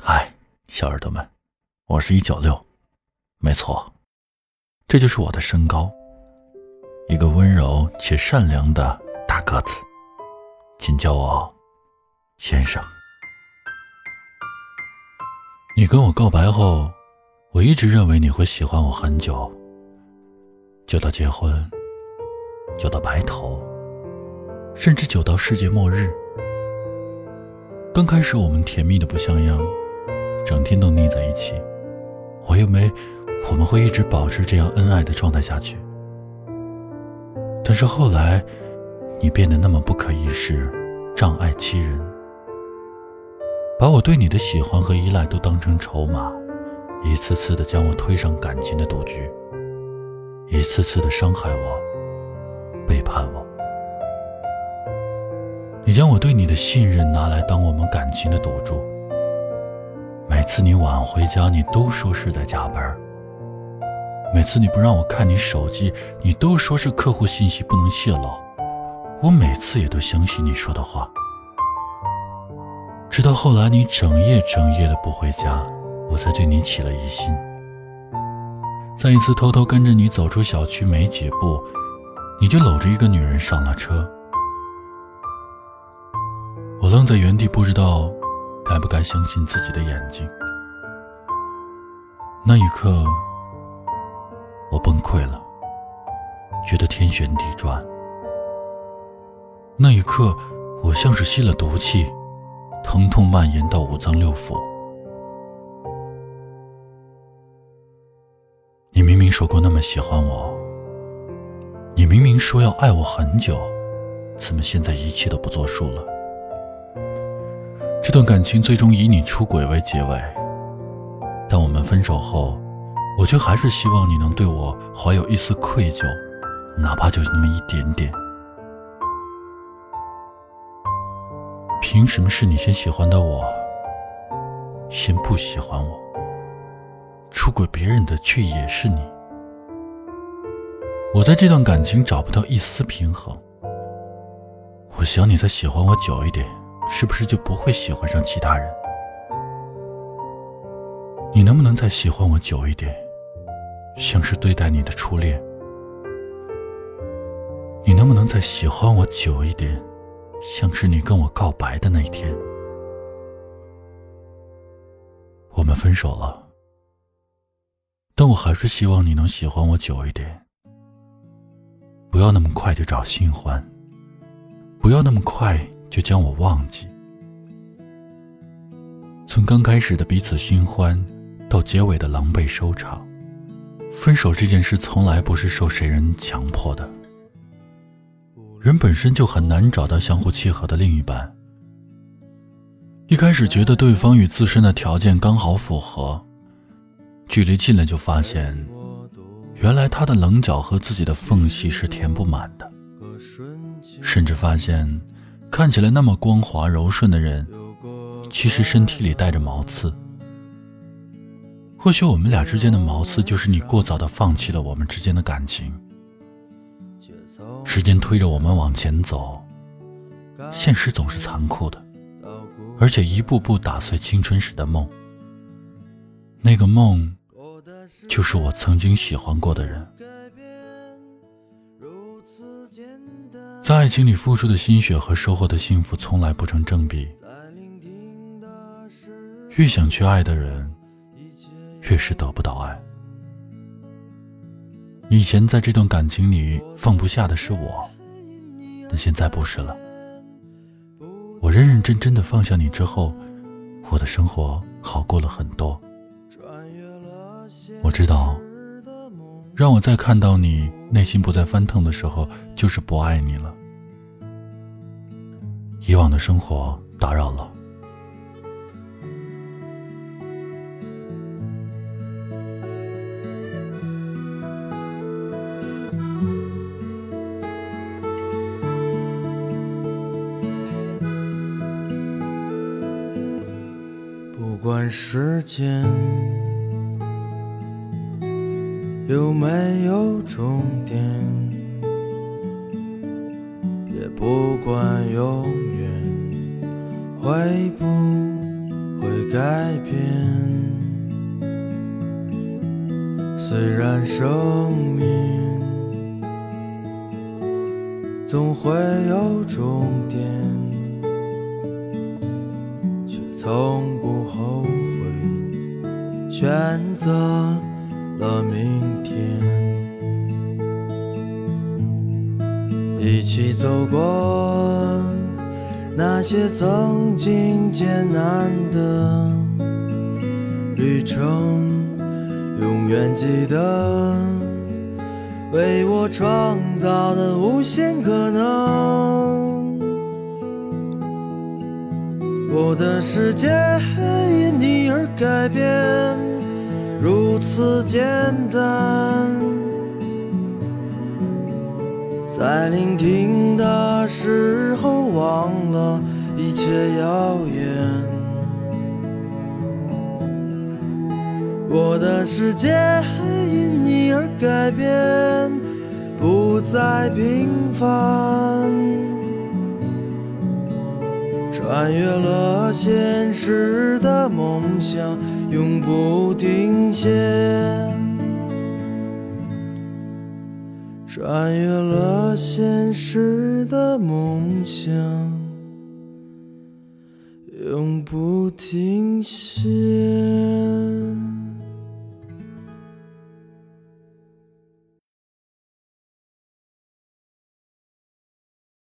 嗨，小耳朵们，我是一九六，没错，这就是我的身高，一个温柔且善良的大个子，请叫我先生。你跟我告白后，我一直认为你会喜欢我很久，久到结婚，久到白头，甚至久到世界末日。刚开始我们甜蜜的不像样，整天都腻在一起。我以为我们会一直保持这样恩爱的状态下去，但是后来，你变得那么不可一世，障碍欺人。把我对你的喜欢和依赖都当成筹码，一次次的将我推上感情的赌局，一次次的伤害我，背叛我。你将我对你的信任拿来当我们感情的赌注。每次你晚回家，你都说是在加班；每次你不让我看你手机，你都说是客户信息不能泄露。我每次也都相信你说的话。直到后来，你整夜整夜的不回家，我才对你起了疑心。再一次偷偷跟着你走出小区没几步，你就搂着一个女人上了车。我愣在原地，不知道该不该相信自己的眼睛。那一刻，我崩溃了，觉得天旋地转。那一刻，我像是吸了毒气。疼痛蔓延到五脏六腑。你明明说过那么喜欢我，你明明说要爱我很久，怎么现在一切都不作数了？这段感情最终以你出轨为结尾，但我们分手后，我却还是希望你能对我怀有一丝愧疚，哪怕就是那么一点点。凭什么是你先喜欢的我，先不喜欢我？出轨别人的却也是你。我在这段感情找不到一丝平衡。我想你再喜欢我久一点，是不是就不会喜欢上其他人？你能不能再喜欢我久一点，像是对待你的初恋？你能不能再喜欢我久一点？像是你跟我告白的那一天，我们分手了，但我还是希望你能喜欢我久一点，不要那么快就找新欢，不要那么快就将我忘记。从刚开始的彼此新欢，到结尾的狼狈收场，分手这件事从来不是受谁人强迫的。人本身就很难找到相互契合的另一半。一开始觉得对方与自身的条件刚好符合，距离近了就发现，原来他的棱角和自己的缝隙是填不满的。甚至发现，看起来那么光滑柔顺的人，其实身体里带着毛刺。或许我们俩之间的毛刺，就是你过早的放弃了我们之间的感情。时间推着我们往前走，现实总是残酷的，而且一步步打碎青春时的梦。那个梦，就是我曾经喜欢过的人。在爱情里付出的心血和收获的幸福从来不成正比。越想去爱的人，越是得不到爱。以前在这段感情里放不下的是我，但现在不是了。我认认真真的放下你之后，我的生活好过了很多。我知道，让我再看到你内心不再翻腾的时候，就是不爱你了。以往的生活打扰了。不管时间。有没有终点，也不管永远。会不会改变。虽然生命总会有终点，却从不选择了明天。一起走过那些曾经艰难的旅程。永远记得为我创造的无限可能，我的世界因你而改变，如此简单。在聆听的时候，忘了一切遥远。我的世界因你而改变，不再平凡。穿越了现实的梦想，永不停歇。穿越了现实的梦想，永不停歇。